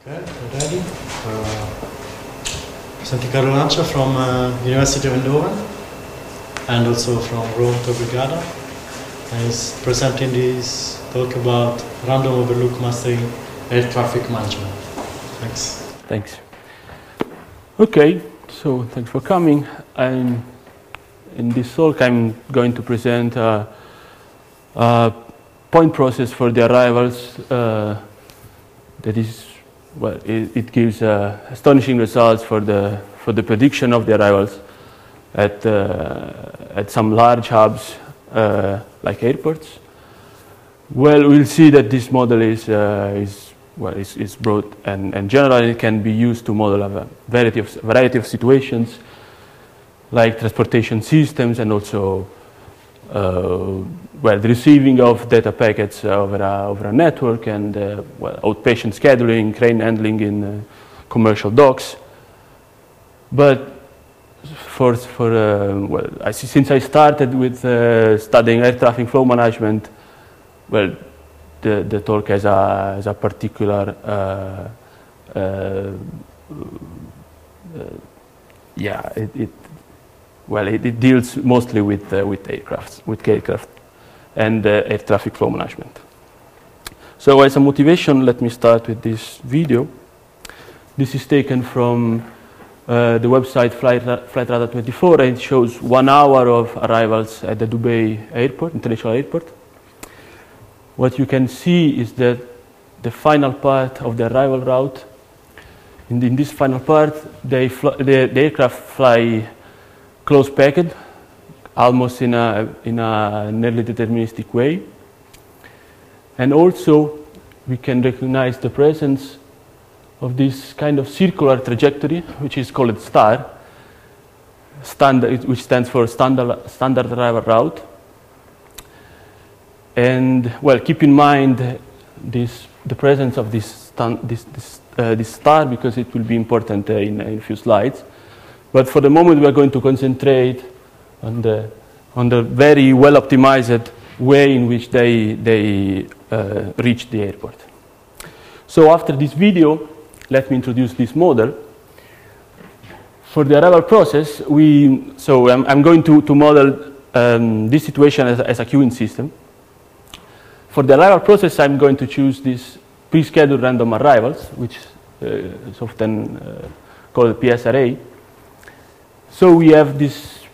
Okay, ready. Uh, Santiago Lancia from uh, University of Eindhoven and also from Rome Tor Vergata is presenting this talk about random overlook mastering air traffic management. Thanks. Thanks. Okay, so thanks for coming. I'm, in this talk, I'm going to present a, a point process for the arrivals uh, that is, well, it, it gives uh, astonishing results for the, for the prediction of the arrivals at, uh, at some large hubs uh, like airports. Well, we'll see that this model is, uh, is well, is, is broad and, and general. It can be used to model a variety of, variety of situations like transportation systems and also well, the receiving of data packets over a, over a network and uh, well, outpatient scheduling, crane handling in uh, commercial docks. But for, for uh, well, I since I started with uh, studying air traffic flow management, well, the, the talk has a, has a particular, uh, uh, yeah, it, it, well, it, it, deals mostly with, uh, with aircraft, with aircraft and uh, air traffic flow management. So as a motivation, let me start with this video. This is taken from uh, the website Flight, Radar 24 and it shows one hour of arrivals at the Dubai airport, international airport. What you can see is that the final part of the arrival route, in, in this final part, they the, the aircraft fly close packed, almost in a, in a nearly deterministic way. And also, we can recognize the presence of this kind of circular trajectory, which is called STAR, standard, which stands for standard, standard arrival route. And well, keep in mind this, the presence of this, this, this, uh, this star because it will be important uh, in, a few slides. But for the moment, we are going to concentrate on the, on the very well optimized way in which they, they uh, reach the airport. So after this video, let me introduce this model. For the arrival process, we, so I'm, I'm going to, to model um, this situation as, as a queuing system. For the arrival process, I'm going to choose this pre-scheduled random arrivals, which uh, is often uh, called PSRA. So we have this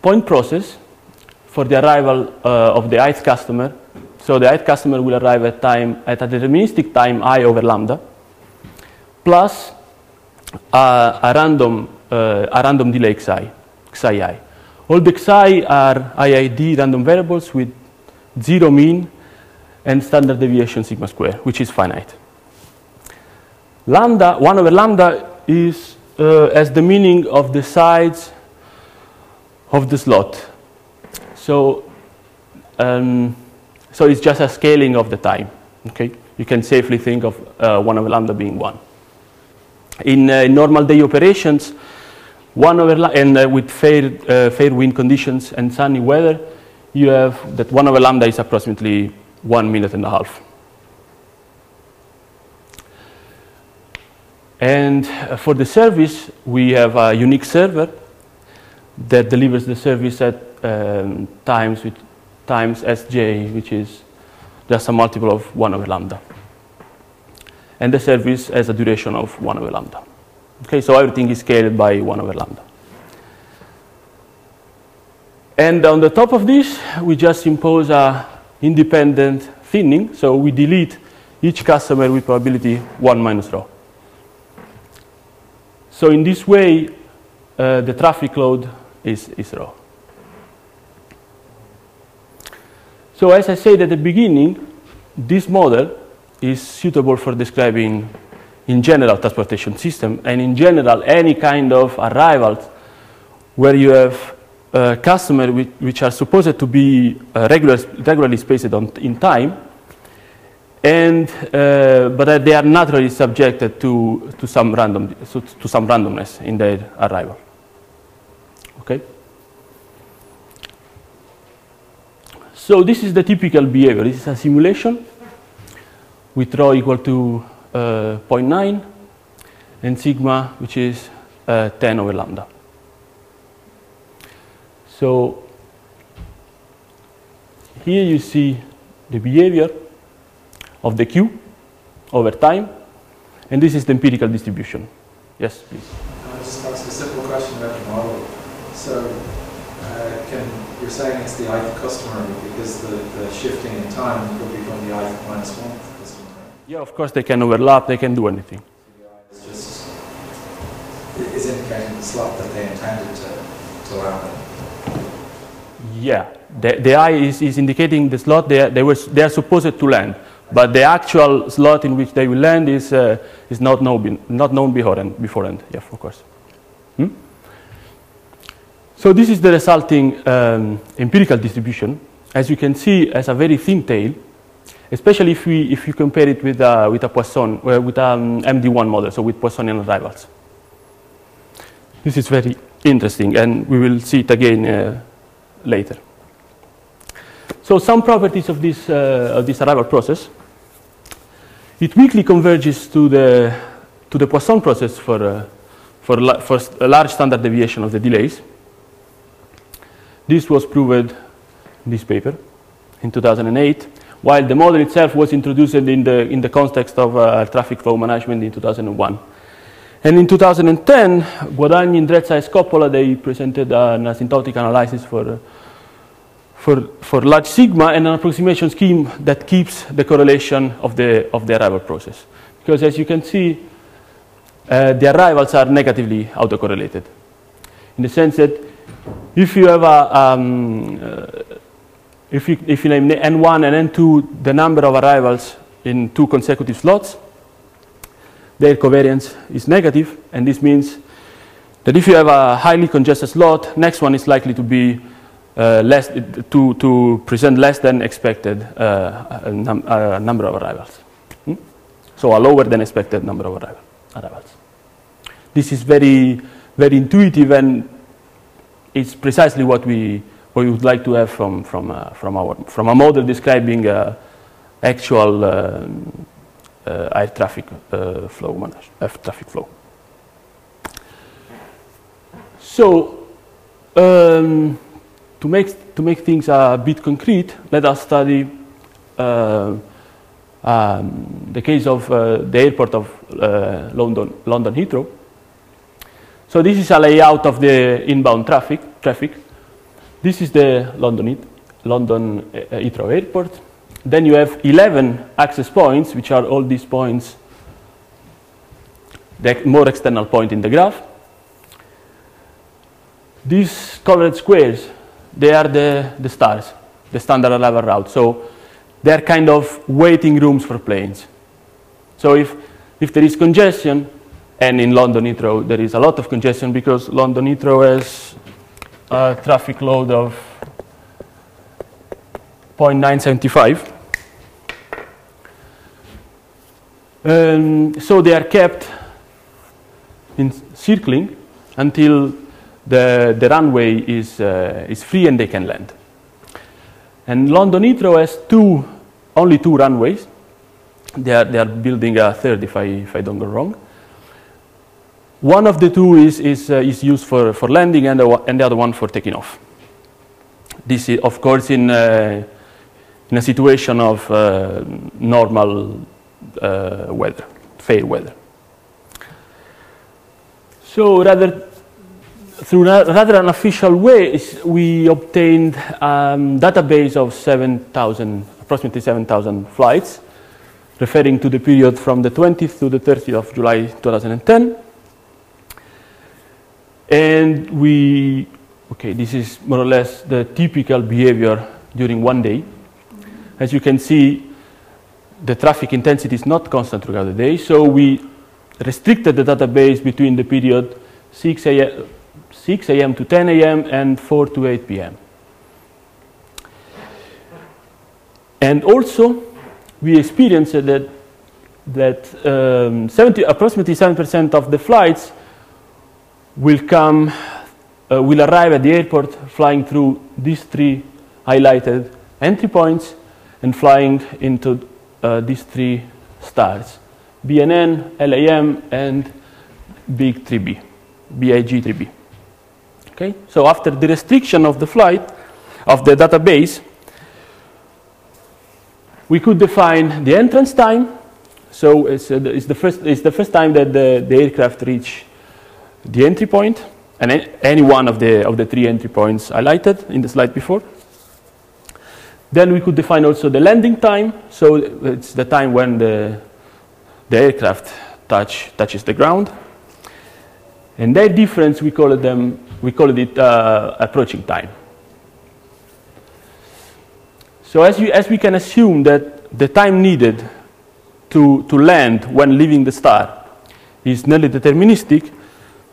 point process for the arrival uh, of the ith customer. So the ith customer will arrive at time at a deterministic time i over lambda, plus uh, a random uh, a random delay xi, xi. i. All the xi are IID random variables with zero mean, and standard deviation sigma square, which is finite. Lambda, 1 over lambda is uh, as the meaning of the sides of the slot. So, um, so it's just a scaling of the time. Okay, you can safely think of uh, 1 over lambda being 1. In uh, normal day operations, 1 over and uh, with fair, uh, fair wind conditions and sunny weather, you have that 1 over lambda is approximately 1 minute and a half. And for the service, we have a unique server that delivers the service at um, times with times sj, which is just a multiple of 1 over lambda. And the service has a duration of 1 over lambda. Okay, so everything is scaled by 1 over lambda. And on the top of this, we just impose a independent thinning. So we delete each customer with probability 1 minus rho. So in this way, uh, the traffic load is, is rho. So as I said at the beginning, this model is suitable for describing in general transportation system and in general any kind of arrivals where you have uh, customers which, which, are supposed to be uh, regular, regularly spaced on, in time, and uh, but they are naturally subjected to, to some random to some randomness in their arrival. Okay. So this is the typical behavior. This is a simulation with rho equal to uh, 0.9, and sigma, which is uh, 10 over lambda. So here you see the behavior of the queue over time, and this is the empirical distribution. Yes, please. I'll just ask a simple question about the model. So, uh, can, you're saying it's the ith customer because the, the shifting in time could be from the ith minus one customer. Yeah, of course they can overlap, they can do anything. It's just is indicating the slot that they intended to, to in. Yeah, the, the I is, is indicating the slot they, they, were, they are supposed to land, but the actual slot in which they will land is, uh, is not, known, not known beforehand, beforehand. Yeah, of course. Hmm? So this is the resulting um, empirical distribution. As you can see, as a very thin tail, especially if, we, if you compare it with, uh, with a Poisson, uh, with um, MD1 model, so with Poissonian arrivals. This is very interesting, and we will see it again uh, later. So some properties of this, uh, of this arrival process. It weakly converges to the, to the Poisson process for, uh, for, la- for a large standard deviation of the delays. This was proved in this paper in 2008, while the model itself was introduced in the, in the context of uh, traffic flow management in 2001. And in 2010, Guadagni, Ndreca, and Scoppola, they presented an asymptotic analysis for, uh, for, for large sigma and an approximation scheme that keeps the correlation of the, of the arrival process. Because as you can see, uh, the arrivals are negatively autocorrelated. In the sense that if you have a, um, uh, if, you, if you name N1 and N2 the number of arrivals in two consecutive slots, their covariance is negative, and this means that if you have a highly congested slot, next one is likely to be less to, to present less than expected uh, num- number of arrivals. Hmm? So a lower than expected number of arrival, arrivals. This is very, very intuitive, and it's precisely what we, what we would like to have from, from, uh, from, our, from a model describing uh, actual um, uh, air traffic uh, flow air traffic flow. So, um, to make to make things a bit concrete, let us study uh, um, the case of uh, the airport of uh, London, London Heathrow. So this is a layout of the inbound traffic. Traffic. This is the London, London uh, Heathrow Airport. Then you have 11 access points, which are all these points, the more external point in the graph. These colored squares, they are the, the stars, the standard arrival route. So they are kind of waiting rooms for planes. So if, if there is congestion, and in London Heathrow there is a lot of congestion because London Heathrow has a traffic load of 0.975. Um, so they are kept in circling until the, the runway is, uh, is free and they can land. And London Heathrow has two, only two runways. They are, they are building a third, if I, if I don't go wrong. One of the two is, is, uh, is used for, for landing and the, and the other one for taking off. This is, of course, in, uh, in a situation of uh, normal uh, weather, fair weather. So rather, through ra- rather unofficial way, we obtained um, database of 7,000, approximately 7,000 flights, referring to the period from the 20th to the 30th of July 2010. And we, okay, this is more or less the typical behavior during one day. As you can see, the traffic intensity is not constant throughout the day, so we restricted the database between the period 6 a.m. 6 a.m. to 10 a.m. and 4 to 8 p.m. And also, we experienced that, that um, 70, approximately 7% of the flights will come, uh, will arrive at the airport flying through these three highlighted entry points and flying into uh, these three stars, BNN, LAM, and Big 3B, BIG 3B. Okay, so after the restriction of the flight, of the database, we could define the entrance time. So it's, uh, it's, the, first, it's the first time that the, the aircraft reach the entry point, and any one of the, of the three entry points highlighted in the slide before. Then we could define also the landing time. So it's the time when the, the aircraft touch, touches the ground. And that difference, we call them, we call it uh, approaching time. So as, you, as we can assume that the time needed to, to land when leaving the star is nearly deterministic,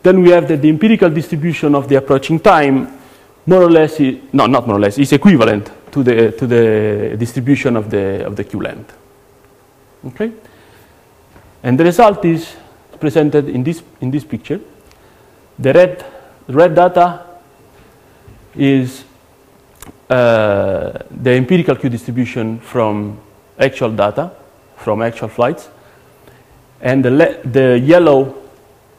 then we have that the empirical distribution of the approaching time more or less, is, no, not more or less, is equivalent to the, to the distribution of the, of the Q length. Okay? And the result is presented in this, in this picture. The red, red data is uh, the empirical Q distribution from actual data, from actual flights. And the, the yellow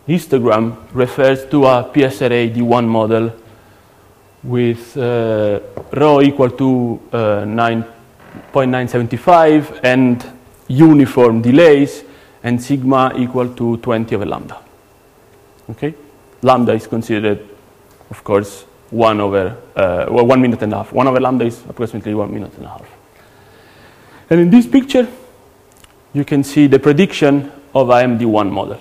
histogram refers to a PSRA D1 model with uh, rho equal to uh, 9.975 and uniform delays and sigma equal to 20 over lambda. Okay? Lambda is considered, of course, 1 over, uh, well, 1 minute and a half. 1 over lambda is approximately 1 minute and a half. And in this picture, you can see the prediction of a MD1 model.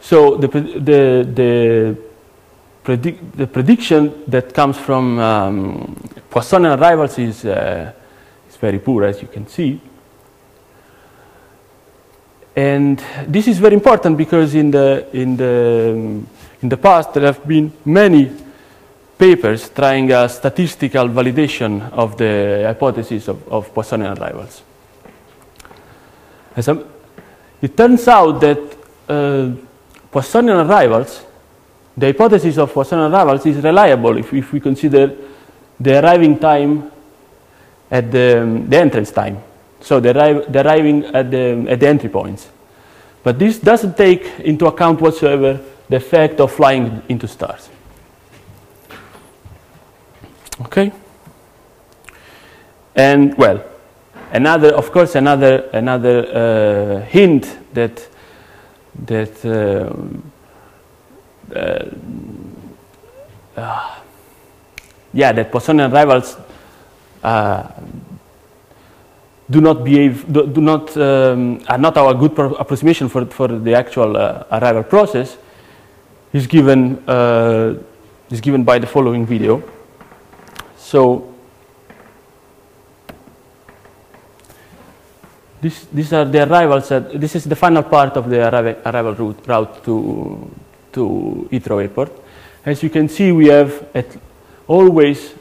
So the, the, the, predict, the prediction that comes from um, arrivals is, uh, is very poor, as you can see. And this is very important because in the, in the in the past, there have been many papers trying a statistical validation of the hypothesis of, of Poissonian arrivals. It turns out that uh, Poissonian arrivals, the hypothesis of Poissonian arrivals is reliable if, if we consider the arriving time at the, um, the entrance time. So arri arriving at the, at the entry points. But this doesn't take into account whatsoever the effect of flying into stars. Okay? And well, another, of course, another another uh, hint that that uh, uh, uh yeah that Poissonian arrivals uh, do not behave do, do not um, are not our good approximation for for the actual uh, arrival process is given, uh, is given by the following video. So this, these are the arrivals. At, this is the final part of the arrival, arrival route, route to, to Heathrow Airport. As you can see, we have always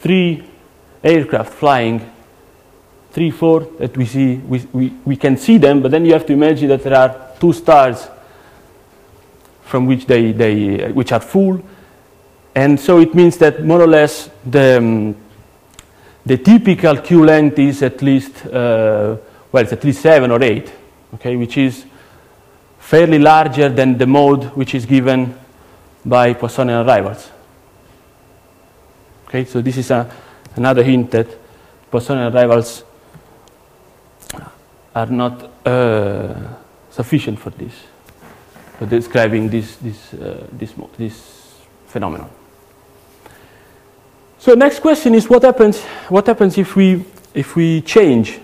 three aircraft flying, three, four that we see, we, we, we can see them, but then you have to imagine that there are two stars from which they, they which are full. And so it means that more or less the, um, the typical Q length is at least, uh, well, it's at least seven or eight, okay, which is fairly larger than the mode which is given by Poissonian arrivals. Okay, so this is a, another hint that Poissonian arrivals are not uh, sufficient for this for describing this, this, uh, this, this phenomenon. So next question is what happens, what happens if, we, if we change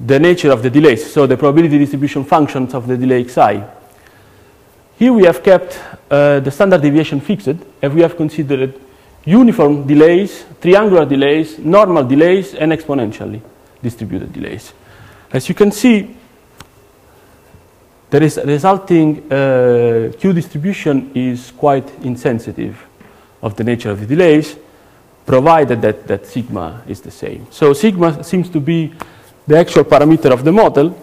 the nature of the delays, so the probability distribution functions of the delay xi. Here we have kept uh, the standard deviation fixed, and we have considered uniform delays, triangular delays, normal delays, and exponentially distributed delays. As you can see, the res resulting uh, Q distribution is quite insensitive of the nature of the delays, provided that, that sigma is the same. So sigma seems to be the actual parameter of the model,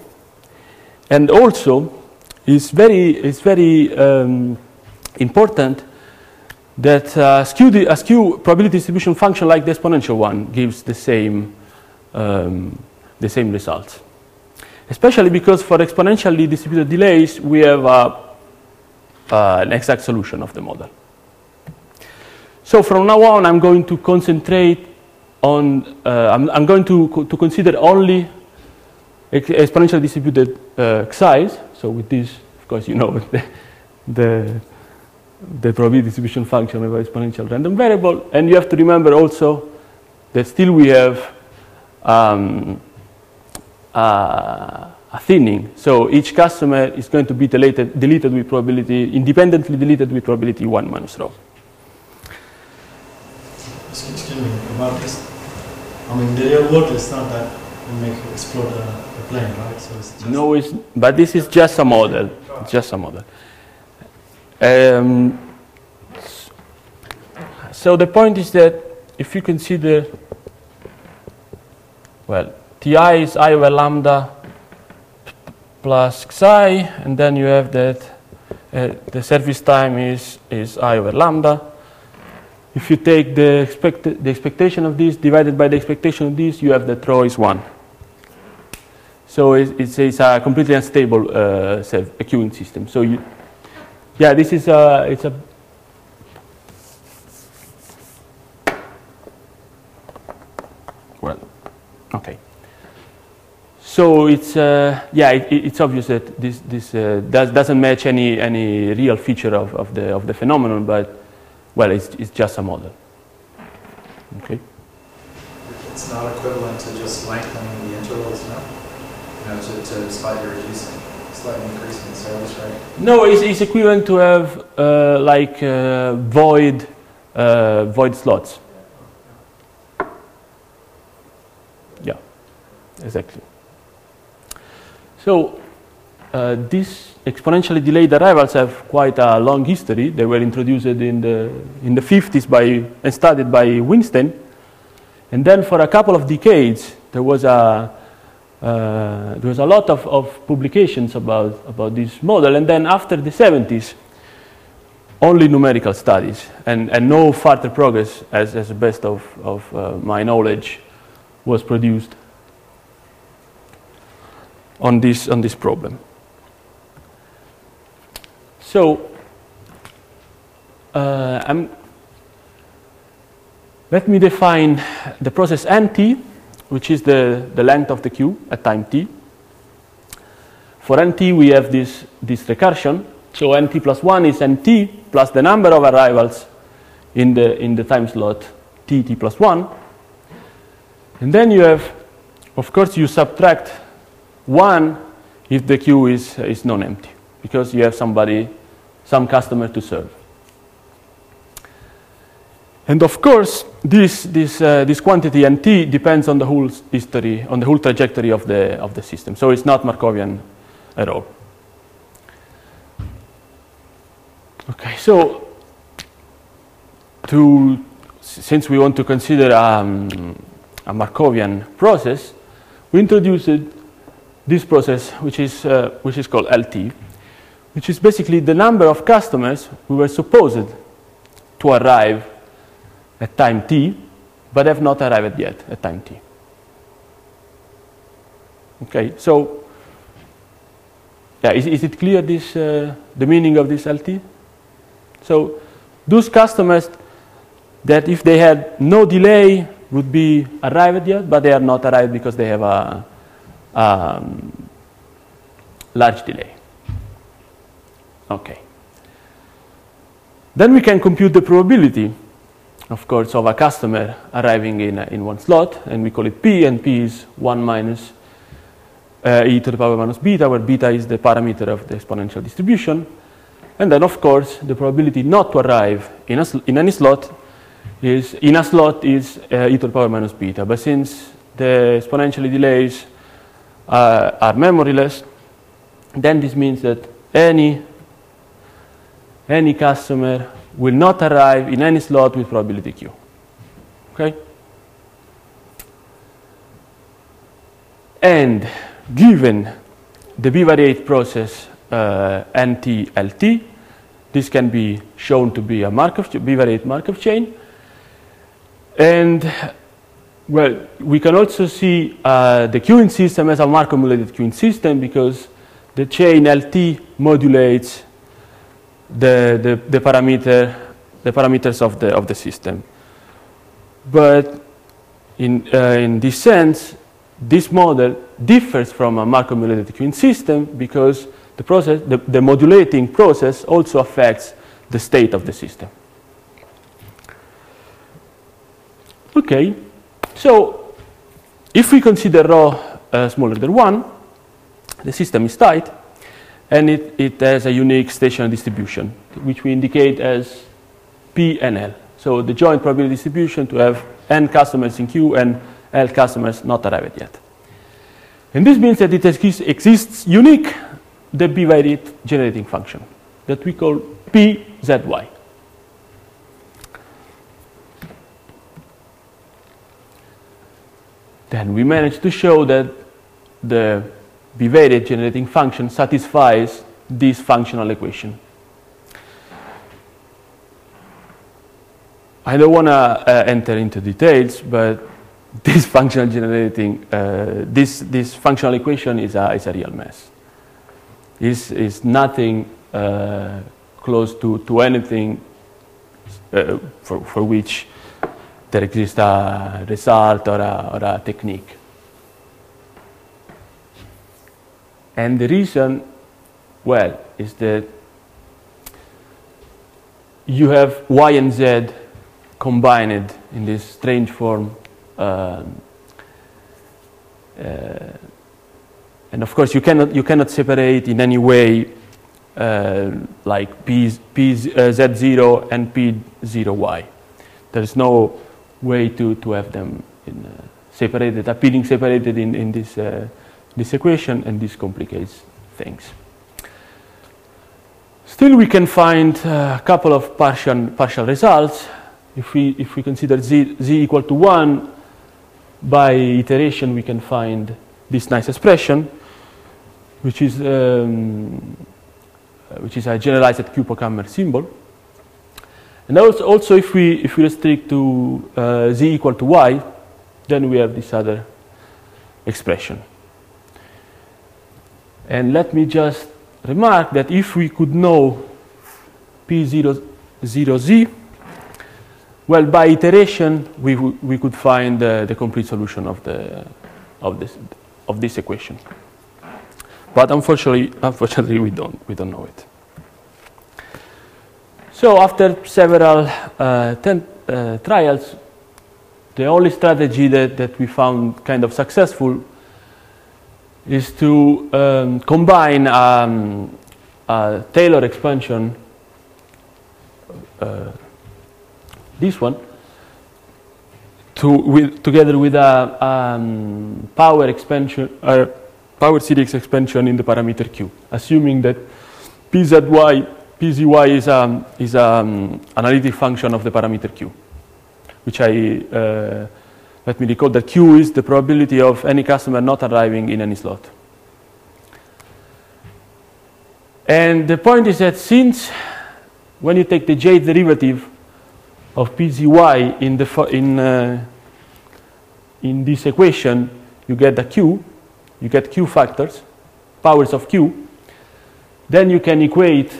and also is very, is very um, important that uh, skew, a skew probability distribution function like the exponential one gives the same um, the same results. Especially because for exponentially distributed delays, we have uh, uh, an exact solution of the model. So from now on, I'm going to concentrate on, uh, I'm, I'm, going to, to consider only exponentially distributed uh, xi's. So with this, of course, you know the, the, the probability distribution function of exponential random variable. And you have to remember also that still we have um, uh, a thinning. So each customer is going to be deleted, deleted with probability, independently deleted with probability 1 minus rho. Excuse me, about this. I mean, the real world is not that will make you explode a, plane, right? So it's No, it's, but this is just a model. Just a model. Um, so the point is that if you consider, well, Ti is i over lambda plus xi, and then you have that uh, the service time is, is i over lambda. If you take the, expect, the expectation of this divided by the expectation of this, you have that rho is 1. So it's, it's, a completely unstable uh, queuing system. So you, yeah, this is a, it's a well, okay. So it's uh, yeah, it, it's obvious that this this uh, does, doesn't match any any real feature of, of the of the phenomenon, but well, it's it's just a model. Okay. It's not equivalent to just lengthening the intervals, no? You know, to, to slightly reducing, slightly increasing the service rate. No, it's, it's equivalent to have uh, like uh, void uh, void slots. Yeah, exactly. So uh, these exponentially delayed arrivals have quite a long history. They were introduced in the in the 50s by and studied by Winsten. and then for a couple of decades there was a uh, there was a lot of, of publications about, about this model, and then after the 70s, only numerical studies and, and no further progress, as, as best of, of uh, my knowledge, was produced on this, on this problem. So, uh, let me define the process NT, which is the, the length of the queue at time t. For nt, we have this, this recursion. So nt plus 1 is nt plus the number of arrivals in the, in the time slot tt plus 1. And then you have, of course, you subtract 1 if the queue is, is non-empty, because you have somebody, some customer to serve. And of course, this, this, uh, this quantity nt depends on the whole history, on the whole trajectory of the, of the system. So it's not Markovian at all. Okay, so to, since we want to consider um, a Markovian process, we introduced this process, which is, uh, which is called LT, which is basically the number of customers who were supposed to arrive at time t, but have not arrived yet at time t. Okay, so yeah, is, is it clear this uh, the meaning of this LT? So those customers that if they had no delay would be arrived yet, but they are not arrived because they have a, um, large delay. Okay. Then we can compute the probability, of course, of a customer arriving in, in one slot, and we call it P, and P is 1 minus uh, e to the power minus beta, where beta is the parameter of the exponential distribution. And then, of course, the probability not to arrive in, a in any slot is in a slot is uh, e to the power minus beta. But since the exponentially delays uh, are memoryless, then this means that any any customer will not arrive in any slot with probability q. Okay? And given the bivariate process uh, NT-LT, this can be shown to be a Markov bivariate Markov chain. And Well, we can also see uh, the queuing system as a Markov-modulated queuing system because the chain LT modulates the, the, the, parameter, the parameters of the, of the system. But in, uh, in this sense, this model differs from a Markov-modulated queuing system because the, process, the, the modulating process also affects the state of the system. Okay, so if we consider rho uh, smaller than 1, the system is tight, and it, it has a unique stationary distribution, which we indicate as P and L. So the joint probability distribution to have n customers in Q and L customers not arrived yet. And this means that it exists unique the bivariate generating function that we call PZY. Then we managed to show that the bivariate generating function satisfies this functional equation. I don't want to uh, enter into details, but this functional generating, uh, this, this functional equation is a, is a real mess. It's, it's nothing uh, close to, to anything uh, for, for which there exists a result or a, or a technique. And the reason, well, is that you have Y and Z combined in this strange form. Um, uh, and of course, you cannot, you cannot separate in any way uh, like P, P, uh, Z0 and P0Y. There is no way to, to have them in, uh, separated, appearing separated in, in this uh, this equation, and this complicates things. Still, we can find a couple of partial, partial results. If we, if we consider z, z equal to 1, by iteration we can find this nice expression, which is, um, which is a generalized Q-Pochhammer symbol. And also, also if, we, if we restrict to uh, z equal to y, then we have this other expression. And let me just remark that if we could know P0, 0z, well, by iteration, we, we could find uh, the complete solution of, the, of, this, of this equation. But unfortunately, unfortunately we, don't, we don't know it. So after several uh, ten, uh, trials, the only strategy that, that we found kind of successful is to um, combine um, a Taylor expansion, uh, this one, to, with, together with a um, power expansion, uh, power series expansion in the parameter Q, assuming that PZY, PZY is an um, is um, analytic function of the parameter Q, which I uh, let me recall that Q is the probability of any customer not arriving in any slot. And the point is that since when you take the j derivative of pzy in, the, in, uh, in this equation, you get the q, you get q factors, powers of q, then you can equate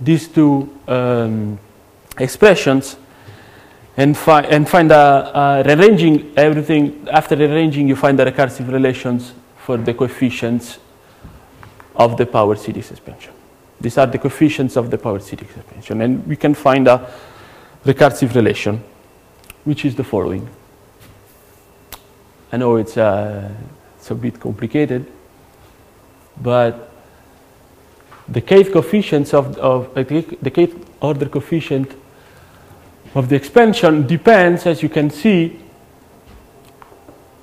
these two um, expressions and, fi and find a, a rearranging everything. After rearranging, you find the recursive relations for the coefficients of the power series expansion. These are the coefficients of the power series expansion. And we can find a recursive relation, which is the following. I know it's, uh, it's a bit complicated, but the kth coefficients of, of the kth order coefficient of the expansion depends, as you can see,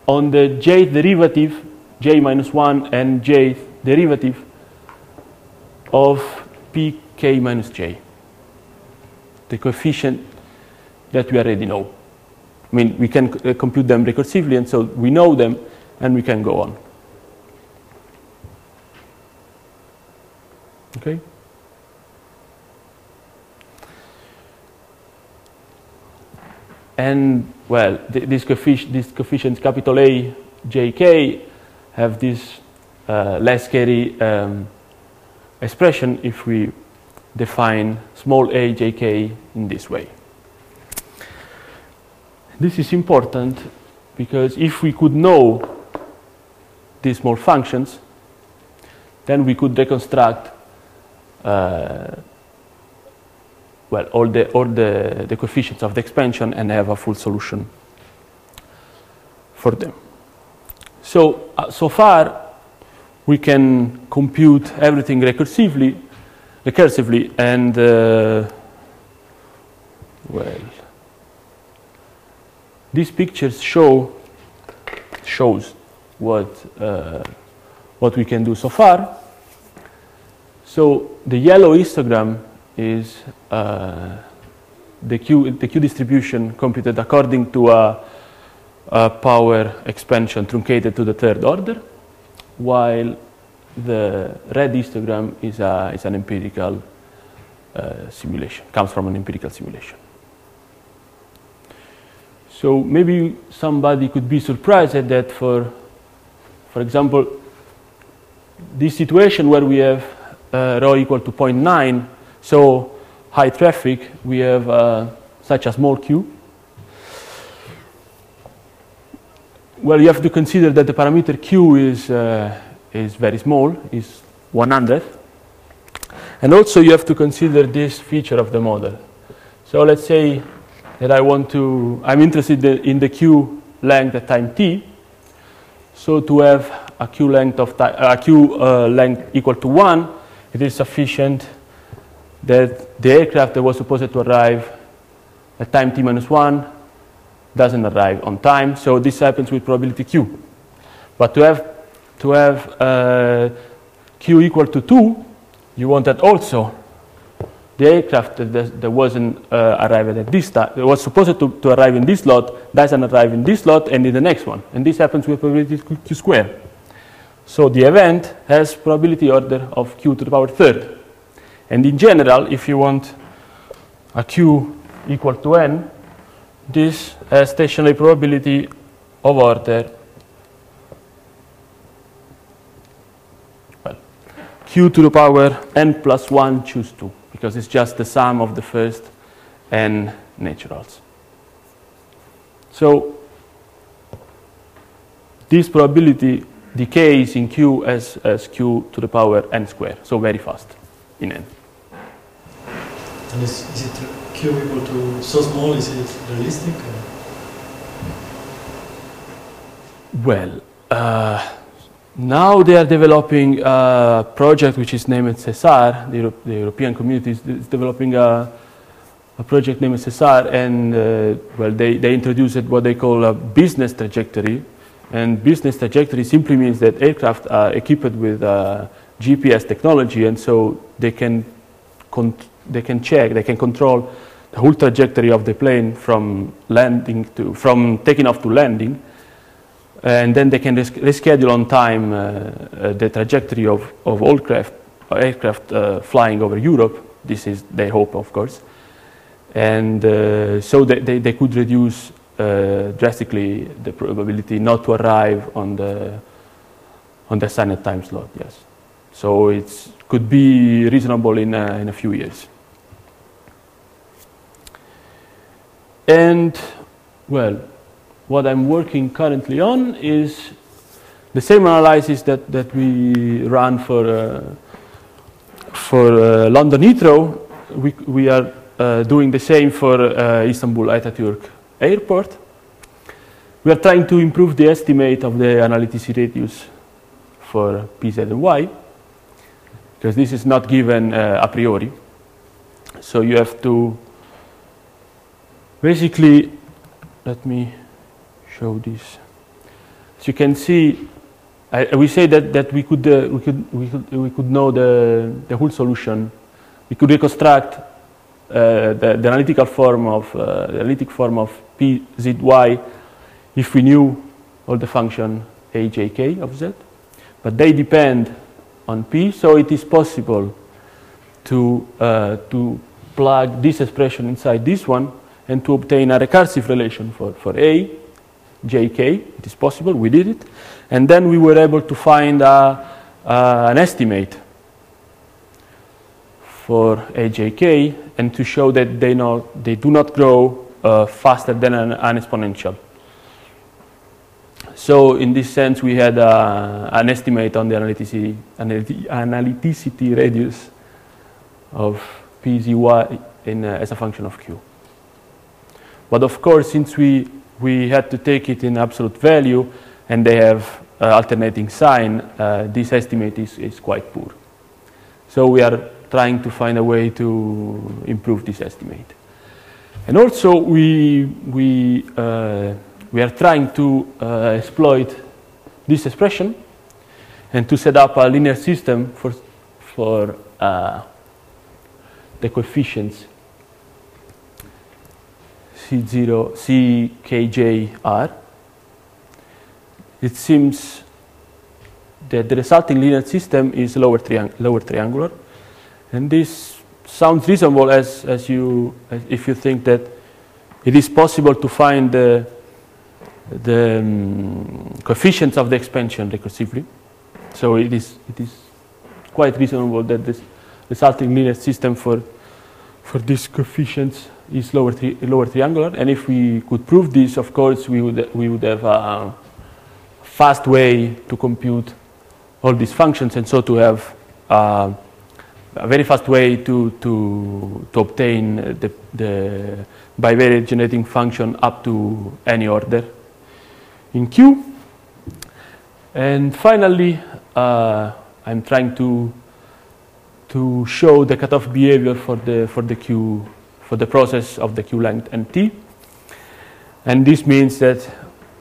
on the jth derivative, j minus 1 and jth derivative of pk minus j, the coefficient that we already know. I mean, we can uh, compute them recursively, and so we know them, and we can go on. Okay? and well, th this, coefficient, this coefficient capital A, J, K have this uh, less scary um, expression if we define small a, j, k in this way. This is important because if we could know these small functions, then we could reconstruct well, all, the, all the, the coefficients of the expansion and have a full solution for them. So, uh, so far, we can compute everything recursively, recursively and, uh, well, these pictures show, shows what, uh, what we can do so far. So the yellow histogram is uh, the, Q, the Q distribution computed according to a, a, power expansion truncated to the third order, while the red histogram is, a, is an empirical uh, simulation, comes from an empirical simulation. So maybe somebody could be surprised at that for, for example, this situation where we have rho equal to 0.9 so high traffic, we have uh, such a small queue. Well, you have to consider that the parameter q is, uh, is very small, is 100. And also you have to consider this feature of the model. So let's say that I want to, I'm interested in the q length at time t. So to have a q length of a q uh, length equal to 1, it is sufficient that the aircraft that was supposed to arrive at time t minus 1 doesn't arrive on time. So this happens with probability q. But to have, to have uh, q equal to 2, you want that also the aircraft that, that wasn't uh, arrived at this time, was supposed to, to arrive in this slot, doesn't arrive in this slot and in the next one. And this happens with probability q squared. So the event has probability order of q to the power third. And in general, if you want a q equal to n, this has stationary probability of order well, q to the power n plus 1 choose 2, because it's just the sum of the first n naturals. So this probability decays in q as, as q to the power n squared, so very fast in n. And is, is it q equal to so small? Is it realistic? Well, uh, now they are developing a project which is named SESAR. The, Euro the European community is, is developing a, a, project named SESAR, and uh, well, they, they introduced what they call a business trajectory. And business trajectory simply means that aircraft are equipped with uh, GPS technology, and so they can they can check, they can control the whole trajectory of the plane from landing to, from taking off to landing. And then they can res reschedule on time uh, uh, the trajectory of, of all craft, aircraft uh, flying over Europe. This is their hope, of course. And uh, so they, they, they, could reduce drastically the probability not to arrive on the, on the assigned time slot, yes. So it could be reasonable in a, in a few years. And, well, what I'm working currently on is the same analysis that, that we ran for, uh, for uh, London Heathrow. We, we are uh, doing the same for uh, Istanbul Ataturk Airport. We are trying to improve the estimate of the analyticity radius for PZ and Y, because this is not given uh, a priori. So you have to basically, let me show this. As you can see, I, we say that, that we, could, uh, we, could, we, could, we could know the, the whole solution. We could reconstruct uh, the, the, analytical form of uh, the analytic form of p z y if we knew all the function a j k of z, but they depend on p, so it is possible to uh, to plug this expression inside this one and to obtain a recursive relation for, for A, jk. It is possible, we did it. And then we were able to find a, an estimate for AJK and to show that they, not, they do not grow uh, faster than an, an, exponential. So in this sense, we had uh, an estimate on the analyticity, analyticity radius of PZY in, uh, as a function of Q. But of course, since we, we had to take it in absolute value and they have uh, alternating sign, uh, this estimate is, is quite poor. So we are trying to find a way to improve this estimate. And also we, we, uh, we are trying to uh, exploit this expression and to set up a linear system for, for uh, the coefficients C0, CKJR. It seems that the resulting linear system is lower, triang lower triangular. And this sounds reasonable as, as you, if you think that it is possible to find the, the um, coefficients of the expansion recursively. So it is, it is quite reasonable that this resulting linear system for, for these coefficients is lower, tri lower triangular. And if we could prove this, of course, we would, we would have a fast way to compute all these functions and so to have uh, a very fast way to, to, to obtain the, the bivariate generating function up to any order in Q. And finally, uh, I'm trying to, to show the cutoff behavior for the, for the Q, for the process of the queue length and T. And this means that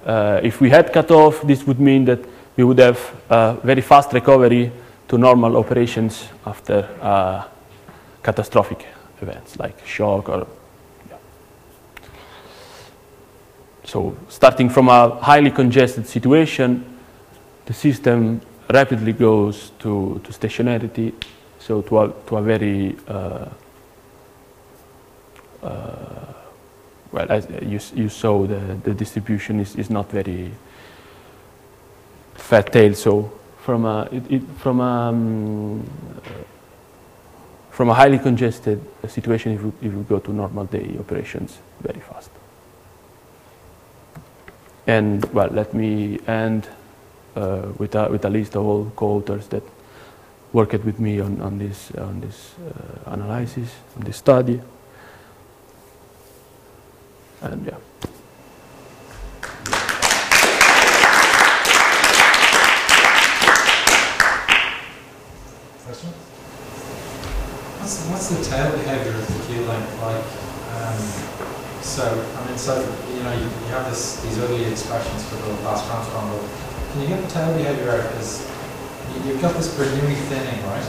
uh, if we had cutoff, this would mean that we would have a very fast recovery to normal operations after uh, catastrophic events like shock or yeah. so starting from a highly congested situation the system rapidly goes to, to stationarity so to a, to a very uh, uh, well as you, you saw the, the distribution is, is not very fat tail so from a, it, it, from a, um, from a highly congested situation if you, if you go to normal day operations very fast. And well, let me end uh, with, a, with a list of all co-authors that worked with me on, on this, on this uh, analysis, on this study. And yeah. What's, what's the tail behavior of the queue length like? Um, so, I mean, so, you know, you, you have this, expressions for the Laplace transform, but can you get the tail behavior out? Because you, have got this Bernoulli thinning, right?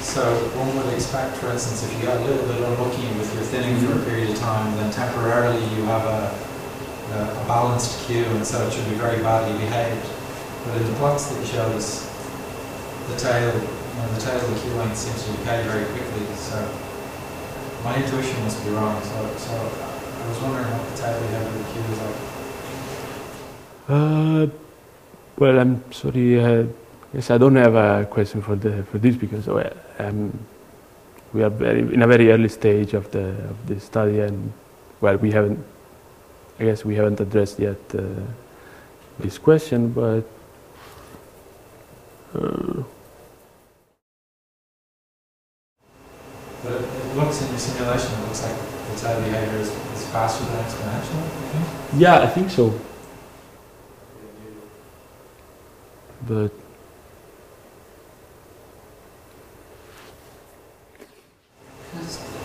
So one would expect, for instance, if you got a little bit unlucky with your thinning for a period of time, then temporarily you have a, a, a balanced queue, and so it should be very badly behaved. But in the plots that you showed us, the tail know, the tail of the queue length seems to decay very quickly, so my intuition must be wrong. So, so I was wondering what the tail behavior of the queue is like. Uh, well, I'm sorry. Uh, yes, I don't have a question for the for this because uh, um, we are very in a very early stage of the of the study, and well, we haven't. I guess we haven't addressed yet uh, this question, but. Uh, But it looks in your simulation, it looks like the behavior is, is faster than exponential, Yeah, I think so. But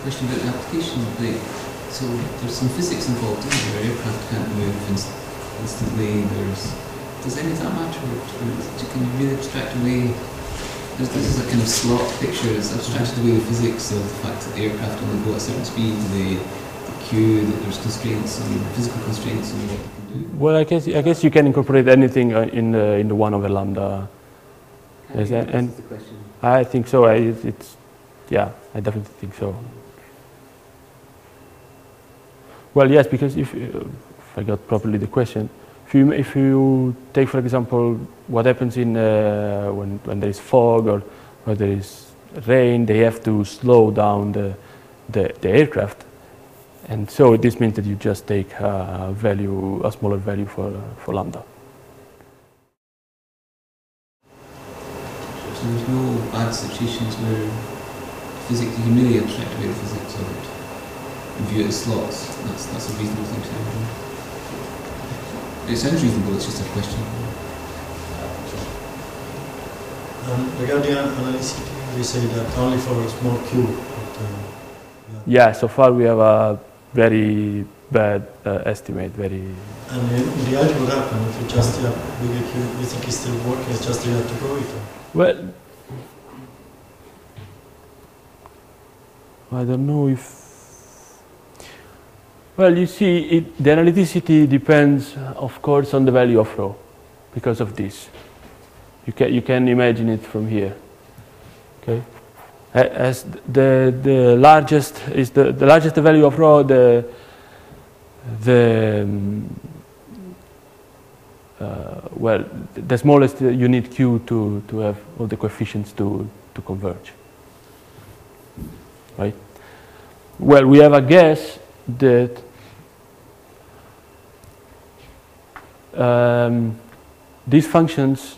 question about the application. Like, so there's some physics involved in there. Aircraft can't move inst instantly. There's does any of that matter? Can you really abstract away this, this is a kind of slot picture. It's abstracted away the physics of the fact that the aircraft only go at a certain speed, the, the queue, that there's constraints and physical constraints on what they can do. Well, I guess I guess you can incorporate anything uh, in the in the one over lambda. Yes, and, and. I think so. I, it's yeah, I definitely think so. Well, yes, because if, if I got properly the question, if you, if you take, for example, what happens in uh, when, when there is fog or, or there is rain, they have to slow down the, the, the aircraft. And so this means that you just take a value, a smaller value for, for lambda. So there's no bad situations where physics, you can really abstract away the physics of it and view it as slots. That's, that's a reasonable thing to do. It sounds reasonable, it's just a question. Um, regarding analyticity, we say that only for a small q. But, uh, Yeah, so far we have a very bad uh, estimate, very And in, reality, what happens if you just q? You think it's still working? It's just you have to grow it. Well, I don't know if. Well, you see, it, the analyticity depends, of course, on the value of rho, because of this. You can you can imagine it from here. Okay, as the the largest is the the largest value of rho, the the um, uh, well, the smallest uh, you need q to, to have all the coefficients to, to converge. Right? Well, we have a guess that um, these functions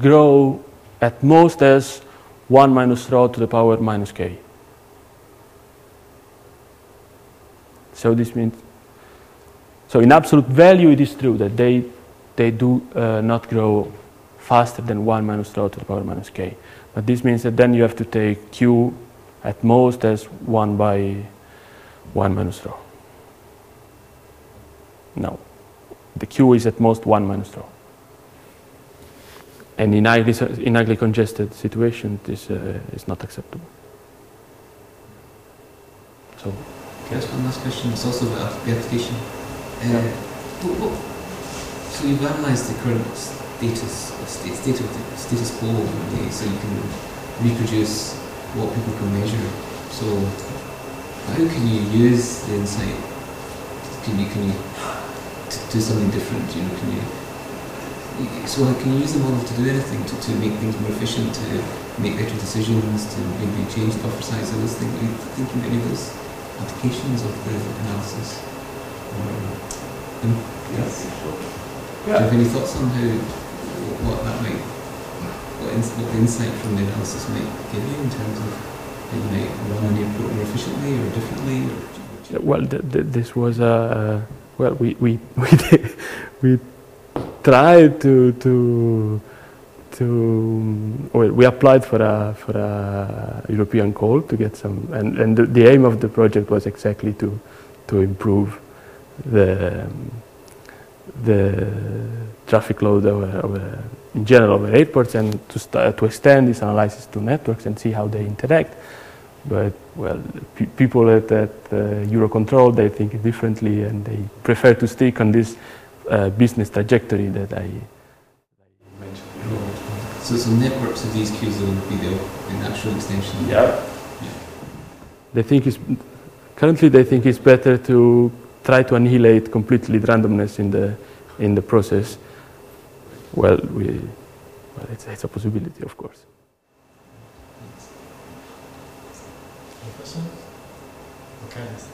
grow at most as 1 minus rho to the power minus k. So this means, so in absolute value it is true that they they do uh, not grow faster than 1 minus rho to the power minus k. But this means that then you have to take q at most as 1 by 1 minus rho. No. The q is at most 1 minus rho. And in highly, in highly congested situation, this uh, is not acceptable. So, Can I ask one last question? It's also about the application. Uh, what- what- so you've analysed the current status, state, state of the status quo nowadays, so you can reproduce what people can measure. So how can you use the insight? Can you can you do something different? You know, can you? So can you use the model to do anything to, to make things more efficient, to make better decisions, to maybe change the buffer size those things? Thinking about any of those applications of the analysis? Um, yes. Do you have any thoughts on how what that might what, ins, what the insight from the analysis might give you in terms of how you might run an airport more efficiently or differently? Or, Well, th- th- this was a uh, well. We we we did, we tried to to to well, we applied for a for a European call to get some, and and the, the aim of the project was exactly to to improve the the traffic load over, over in general over airports and to st- to extend this analysis to networks and see how they interact. But well, pe- people at, at uh, Eurocontrol they think differently, and they prefer to stick on this uh, business trajectory that I mentioned. so, so networks of these queues will be the, the natural extension. They think it's currently they think it's better to try to annihilate completely the randomness in the in the process. Well, we well, it's, it's a possibility, of course. Any question? Okay.